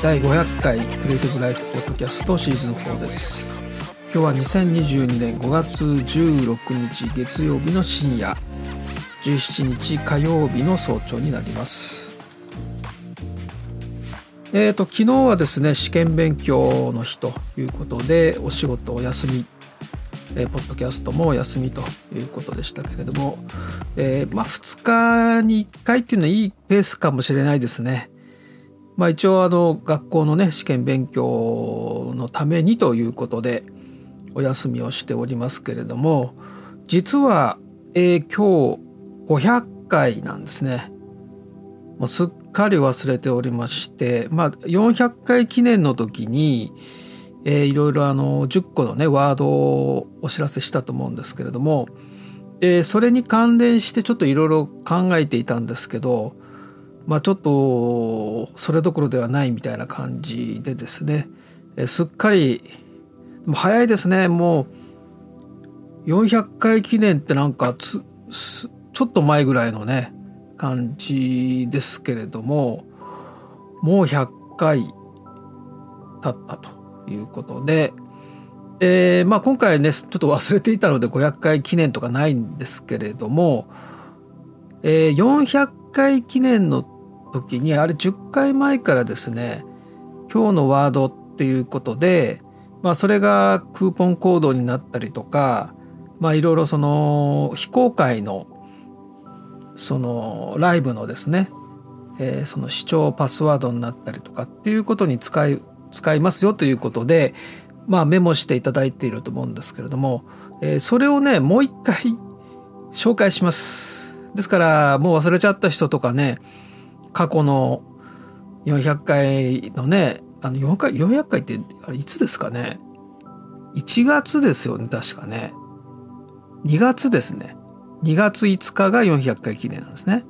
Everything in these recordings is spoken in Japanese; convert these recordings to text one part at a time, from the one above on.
第500回クリエイティブライフポッドキャストシーズン4です今日は2022年5月16日月曜日の深夜17日火曜日の早朝になりますえーと昨日はですね試験勉強の日ということでお仕事お休みえー、ポッドキャストもお休みということでしたけれども、えー、まあ2日に1回っていうのはいいペースかもしれないですね。まあ一応あの学校のね試験勉強のためにということでお休みをしておりますけれども実は、えー、今日500回なんですね。もうすっかり忘れておりましてまあ400回記念の時にえー、いろいろあの10個のねワードをお知らせしたと思うんですけれども、えー、それに関連してちょっといろいろ考えていたんですけどまあちょっとそれどころではないみたいな感じでですね、え、すっかり早いですね。もう400回記念ってなんかちょっと前ぐらいのね感じですけれどももう100回経ったということで、えー、まあ、今回ねちょっと忘れていたので500回記念とかないんですけれども、えー、400 1回記念の時にあれ10回前からですね今日のワードっていうことで、まあ、それがクーポンコードになったりとか、まあ、いろいろその非公開のそのライブのですね、えー、その視聴パスワードになったりとかっていうことに使い使いますよということで、まあ、メモしていただいていると思うんですけれども、えー、それをねもう一回紹介します。ですからもう忘れちゃった人とかね過去の400回のねあの400回400回ってあれいつですかね？1月ですよね確かね。2月ですね。2月5日が400回記念なんですね。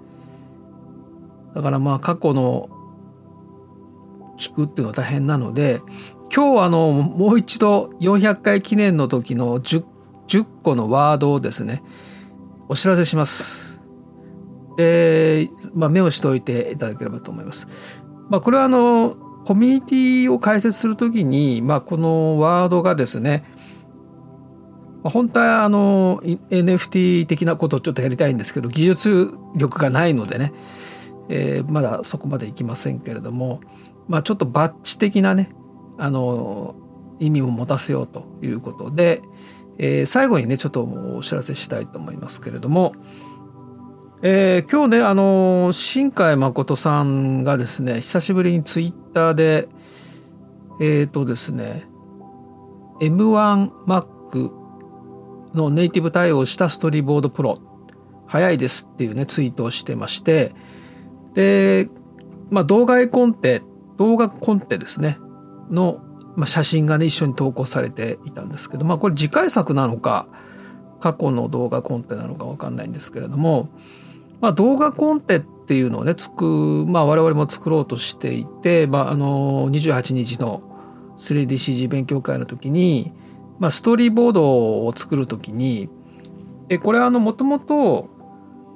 だからまあ過去の聞くっていうのは大変なので今日あのもう一度400回記念の時の 10, 10個のワードをですねお知らせします。えー、まあ、目をしておいていただければと思います。まあ、これはあのコミュニティを開設するときに、まあ、このワードがですね本当はあの NFT 的なことをちょっとやりたいんですけど技術力がないのでね、えー、まだそこまでいきませんけれどもまあ、ちょっとバッチ的なねあの意味を持たせようということで、えー、最後にねちょっとお知らせしたいと思いますけれども、えー、今日ねあの新海誠さんがですね久しぶりにツイッターでえっ、ー、とですね M1Mac のネイティブ対応したストリーボードプロ早いですっていうねツイートをしてましてで、まあ、動画絵コンテ動画コンテですねの、まあ、写真がね一緒に投稿されていたんですけどまあこれ次回作なのか過去の動画コンテなのか分かんないんですけれども、まあ、動画コンテっていうのをねつく、まあ、我々も作ろうとしていて、まあ、あの28日の 3DCG 勉強会の時に、まあ、ストーリーボードを作る時にえこれあのもともと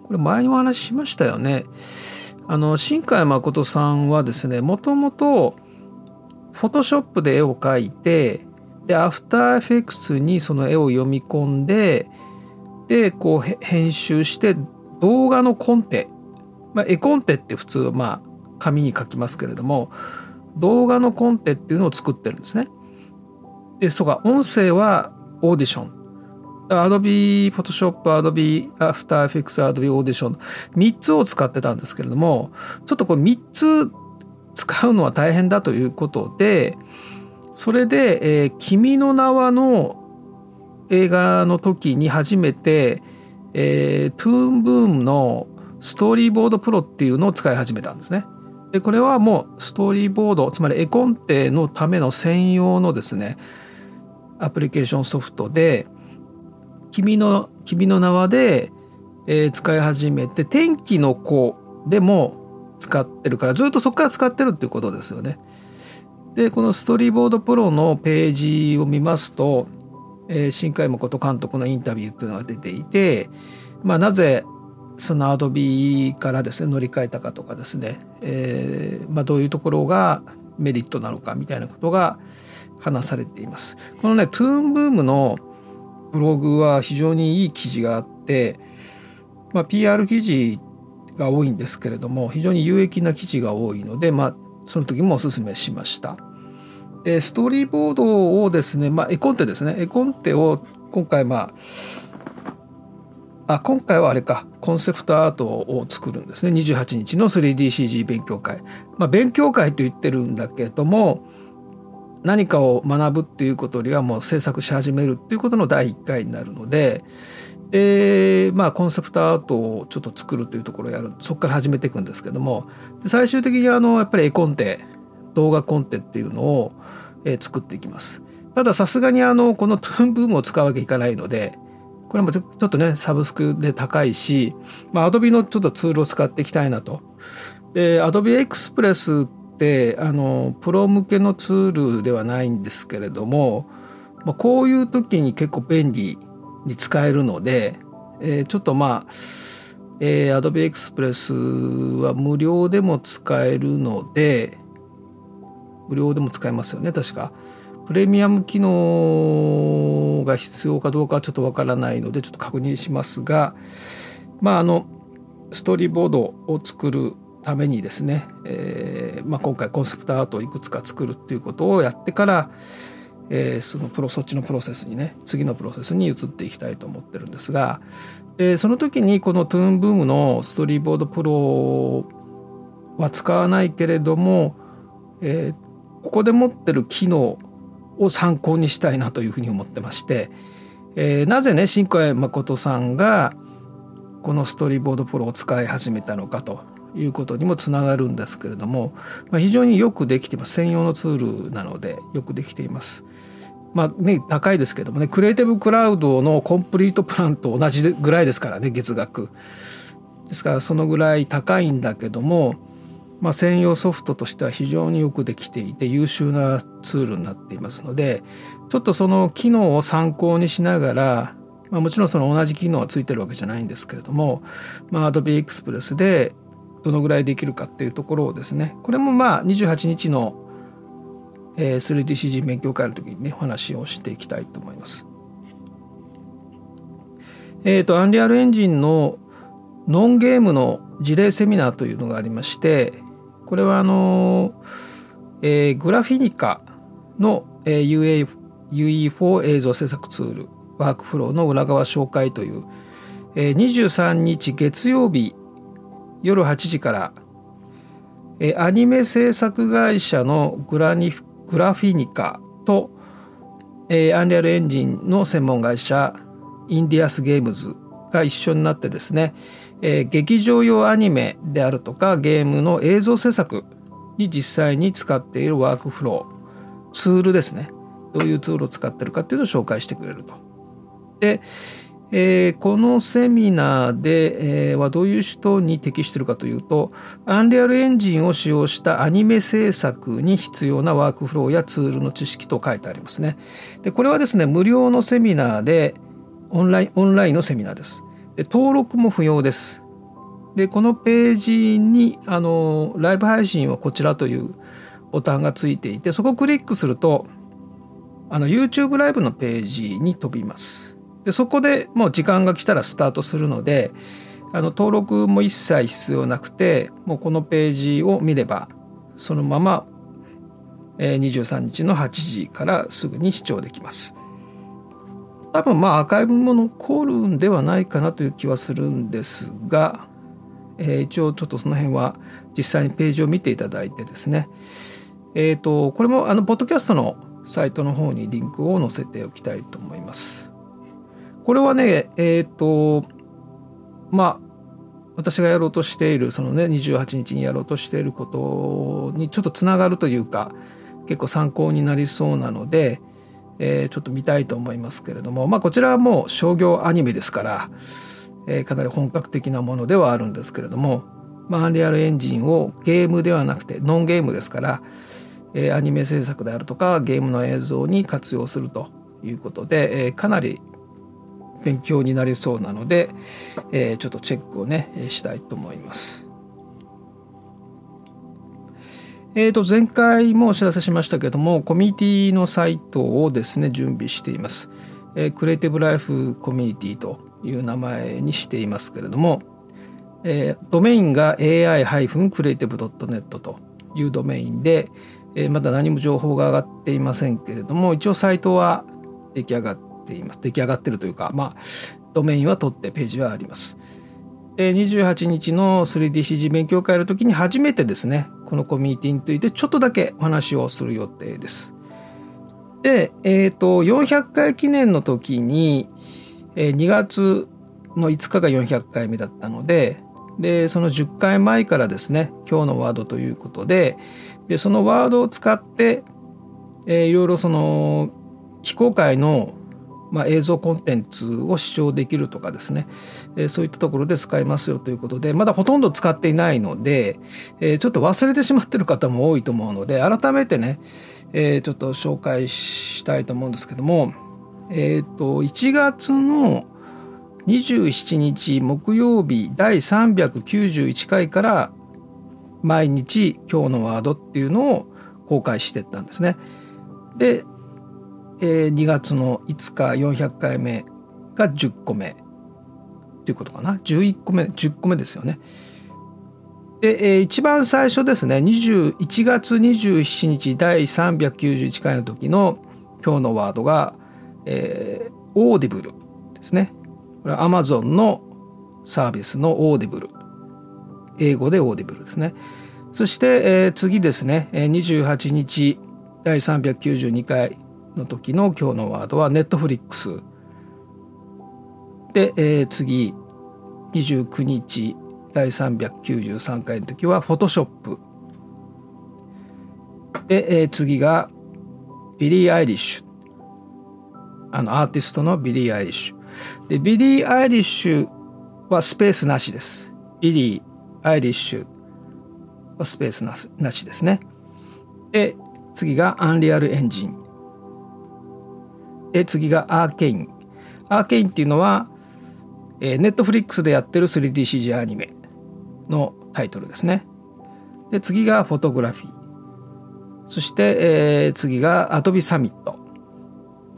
これ前にお話ししましたよね。あの新海誠さんはですねもともとフォトショップで絵を描いてでアフターエフェクスにその絵を読み込んででこう編集して動画のコンテ、まあ、絵コンテって普通まあ紙に書きますけれども動画のコンテっていうのを作ってるんですね。でそうか音声はオーディション Adobe Photoshop、Adobe After Effects、Adobe Audition 3つを使ってたんですけれどもちょっとこれ3つ使うのは大変だということでそれで、えー、君の名はの映画の時に初めて、えー、トゥーンブームのストーリーボードプロっていうのを使い始めたんですね。でこれはもうストーリーボードつまり絵コンテのための専用のですねアプリケーションソフトで君の君の名はで、えー、使い始めて天気の子でも使ってるからずっとそこから使ってるっていうことですよね。でこのストーリーボードプロのページを見ますと、えー、新海誠監督のインタビューっていうのが出ていて、まあ、なぜそのアドビーからですね乗り換えたかとかですね、えーまあ、どういうところがメリットなのかみたいなことが話されています。このねトゥーンブームのブログは非常にいい記事があって、まあ、PR 記事が多いんですけれども非常に有益な記事が多いので、まあ、その時もおすすめしました。でストーリーボードをですね、まあ、絵コンテですね。絵コンテを今回まああ今回はあれか。コンセプトアートを作るんですね。28日の 3DCG 勉強会、まあ、勉強会と言ってるんだけども何かを学ぶっていうことよりはもう制作し始めるっていうことの第1回になるのででまあコンセプトアートをちょっと作るというところをやる。そこから始めていくんですけども。最終的にあのやっぱり絵コンテ動画コンテっていうのを、作っていきます。たださすがにあのこのトゥーンブームを使うわけいかないのでこれもちょっとねサブスクで高いし、まあ、Adobe のちょっとツールを使っていきたいなと。で Adobe Express ってあのプロ向けのツールではないんですけれども、まあ、こういう時に結構便利に使えるので、えー、ちょっとまあ、えー、Adobe Express は無料でも使えるので無料でも使えますよね確か。プレミアム機能が必要かどうかはちょっとわからないのでちょっと確認しますがまああのストーリーボードを作るためにですね、えーまあ、今回コンセプトアートをいくつか作るっていうことをやってから、えー、そのプロそっちのプロセスにね次のプロセスに移っていきたいと思ってるんですが、えー、その時にこのトゥーンブームのストーリーボードプロは使わないけれども、えー、ここで持ってる機能を参考にしたいなというふうに思ってまして、えー、なぜね新小谷誠さんがこのストーリーボードプロを使い始めたのかということにもつながるんですけれども、まあ、非常によくできてます専用のツールなのでよくできています。まあね、高いですけどもねクリエイティブクラウドのコンプリートプランと同じぐらいですからね月額。ですからそのぐらい高いんだけどもまあ、専用ソフトとしては非常によくできていて優秀なツールになっていますのでちょっとその機能を参考にしながら、まあ、もちろんその同じ機能はついてるわけじゃないんですけれども、まあ、Adobe Express でどのぐらいできるかっていうところをですねこれもまあ28日の 3DCG 勉強会の時にねお話をしていきたいと思います。えっ、ー、とアンリアルエンジンのノンゲームの事例セミナーというのがありましてこれはあの、えー、グラフィニカの、えー、UE4 映像制作ツールワークフローの裏側紹介という、えー、23日月曜日夜8時から、えー、アニメ制作会社のグラニグラフィニカと、えー、アンリアルエンジンの専門会社インディアスゲームズが一緒になってですね、えー、劇場用アニメであるとかゲームの映像制作に実際に使っているワークフローツールですねどういうツールを使ってるかっていうのを紹介してくれると。で、えー、このセミナーで、えー、はどういう人に適してるかというとアンリアルエンジンを使用したアニメ制作に必要なワークフローやツールの知識と書いてありますね。でこれはですね無料のセミナーでオンラインオンラインのセミナーです。で登録も不要です。でこのページにあのライブ配信はこちらというボタンがついていてそこをクリックするとあの YouTube ライブのページに飛びます。でそこでもう時間が来たらスタートするのであの登録も一切必要なくてもうこのページを見ればそのまま23日の8時からすぐに視聴できます。多分まあアーカイブも残るんではないかなという気はするんですが、えー、一応ちょっとその辺は実際にページを見ていただいてですねえっ、ー、とこれもあのポッドキャストのサイトの方にリンクを載せておきたいと思います。これはねえっ、ー、とまあ私がやろうとしているそのね28日にやろうとしていることにちょっとつながるというか結構参考になりそうなので、えー、ちょっと見たいと思いますけれども、まあ、こちらはもう商業アニメですから、えー、かなり本格的なものではあるんですけれども、まあ、アンリアルエンジンをゲームではなくてノンゲームですから、えー、アニメ制作であるとかゲームの映像に活用するということで、えー、かなり勉強になりそうなので、えー、ちょっとチェックをねしたいと思います。えー、と前回もお知らせしましたけどもコミュニティのサイトをですね準備しています。えー、クリエイティブライフコミュニティという名前にしていますけれども、えー、ドメインが ai-creative.net というドメインで、えー、まだ何も情報が上がっていませんけれども一応サイトは出来上がっています出来上がってるというかまあドメインは取ってページはあります。28日の 3DCG 勉強会の時に初めてですねこのコミュニティについてちょっとだけお話をする予定です。で、えっ、ー、と400回記念の時に、え、2月の5日が400回目だったのででその10回前からですね今日のワードということででそのワードを使って、えー、いろいろその非公開のまあ、映像コンテンツを視聴できるとかですね、えー、そういったところで使えますよということでまだほとんど使っていないので、えー、ちょっと忘れてしまってる方も多いと思うので改めてね、えー、ちょっと紹介したいと思うんですけどもえっ、と1月の27日木曜日第391回から毎日今日のワードっていうのを公開してったんですね。でえー、2月の5日400回目が10個目ということかな11個目10個目ですよね。で、えー、一番最初ですね21月27日第391回の時の今日のワードが、えー、オーディブルですね。これは Amazon のサービスのオーディブル英語でオーディブルですね。そして、えー、次ですね28日第392回の時の今日のワードはネットフリックス。で、えー、次。29日。第393回の時はフォトショップ。で、えー、次がビリー・アイリッシュ。あのアーティストのビリー・アイリッシュ。でビリー・アイリッシュはスペースなしです。ビリー・アイリッシュはスペースなしですね。で次がアンリアルエンジン。で次がアーケインアーケインっていうのはネットフリックスでやってる 3DCG アニメのタイトルですね。で次がフォトグラフィー。そして、えー、次が Adobe サミット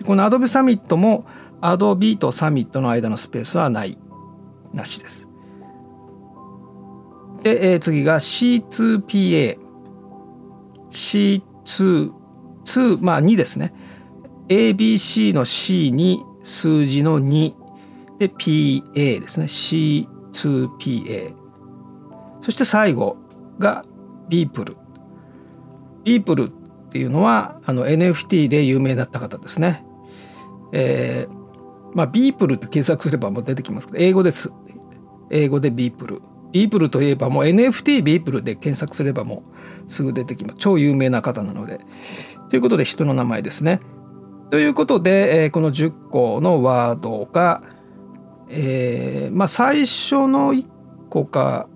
この Adobe サミットも Adobe とサミットの間のスペースはないなしです。で、えー、次が C2PA C2 2まあ2ですね。ABC の C に数字の2で PA ですね。C2PA そして最後がビープルビープルっていうのはあの NFT で有名だった方ですね。えー、まあビープルって検索すればもう出てきますけど英語です。英語でビープルビープルといえばもう NFT ビープルで検索すればもうすぐ出てきます。超有名な方なので。ということで人の名前ですね。ということで、えー、この10個のワードが、えー、まあ最初の1個か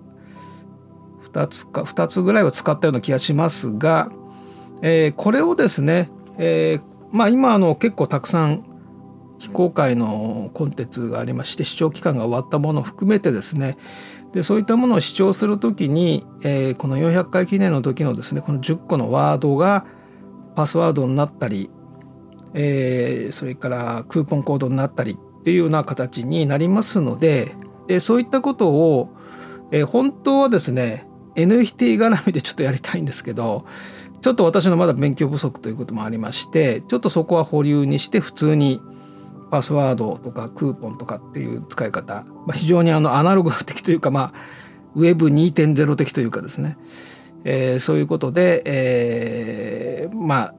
2つか2つぐらいは使ったような気がしますが、えー、これをですね、えー、まあ今あの結構たくさん非公開のコンテンツがありまして視聴期間が終わったものを含めてですねでそういったものを視聴するときに、えー、この400回記念の時のですねこの10個のワードがパスワードになったりえー、それからクーポンコードになったりっていうような形になりますのででそういったことを、えー、本当はですね NFT 絡みでちょっとやりたいんですけどちょっと私のまだ勉強不足ということもありましてちょっとそこは保留にして普通にパスワードとかクーポンとかっていう使い方、まあ、非常にあのアナログ的というかまあ Web2.0 的というかですね、えー、そういうことで、えー、まあ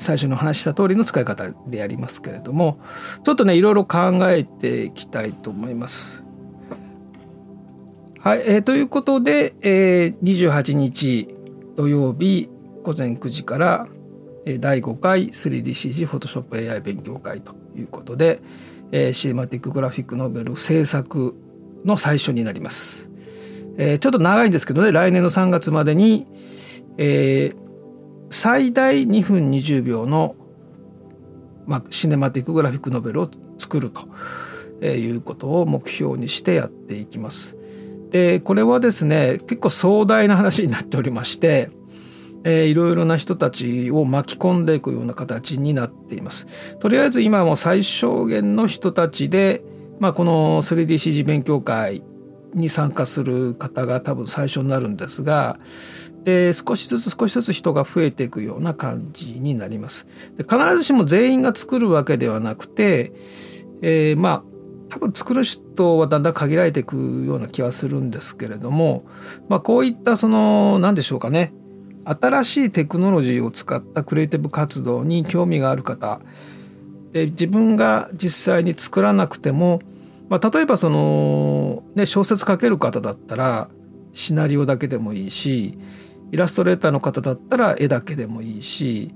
最初の話した通りの使い方でやりますけれどもちょっとねいろいろ考えていきたいと思います。はい、えー、ということで、えー、28日土曜日午前9時から第5回 3DCG フォトショップ AI 勉強会ということで、えー、シネマティックグラフィックノベル制作の最初になります。えー、ちょっと長いんですけどね来年の3月までに、えー、最大2分20秒の、まあ、シネマティックグラフィックノベルを作るということを目標にしてやっていきます。でこれはですね結構壮大な話になっておりましてえー、いろいろな人たちを巻き込んでいくような形になっています。とりあえず今も最小限の人たちで、まあ、この 3DCG 勉強会に参加する方が多分最初になるんですがで少しずつ少しずつ人が増えていくような感じになります。で必ずしも全員が作るわけではなくて、えー、まあ多分作る人はだんだん限られていくような気はするんですけれども、まあ、こういったその何でしょうかね新しいテクノロジーを使ったクリエイティブ活動に興味がある方で自分が実際に作らなくても、まあ、例えばその、ね、小説書ける方だったらシナリオだけでもいいしイラストレーターの方だったら絵だけでもいいし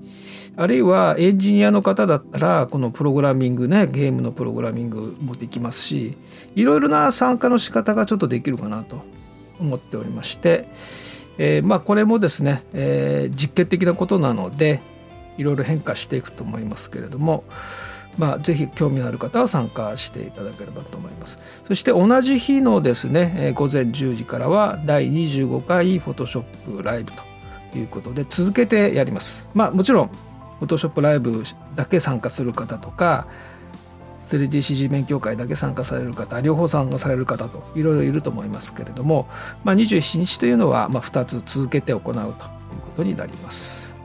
あるいはエンジニアの方だったらこのプログラミングねゲームのプログラミングもできますしいろいろな参加の仕方がちょっとできるかなと思っておりまして。えー、まあこれもですね、えー、実験的なことなのでいろいろ変化していくと思いますけれども、まあ、ぜひ興味のある方は参加していただければと思います。そして同じ日のですね、午前10時からは第25回フォトショップライブということで続けてやります。まあもちろんフォトショップライブだけ参加する方とか 3DCG 勉強会だけ参加される方両方参加される方といろいろいると思いますけれども、まあ、27日というのはまあ2つ続けて行うということになります。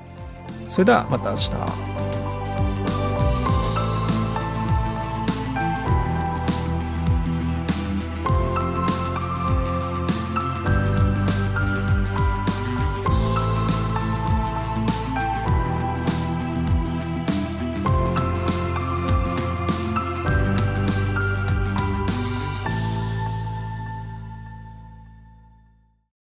それではまた明日。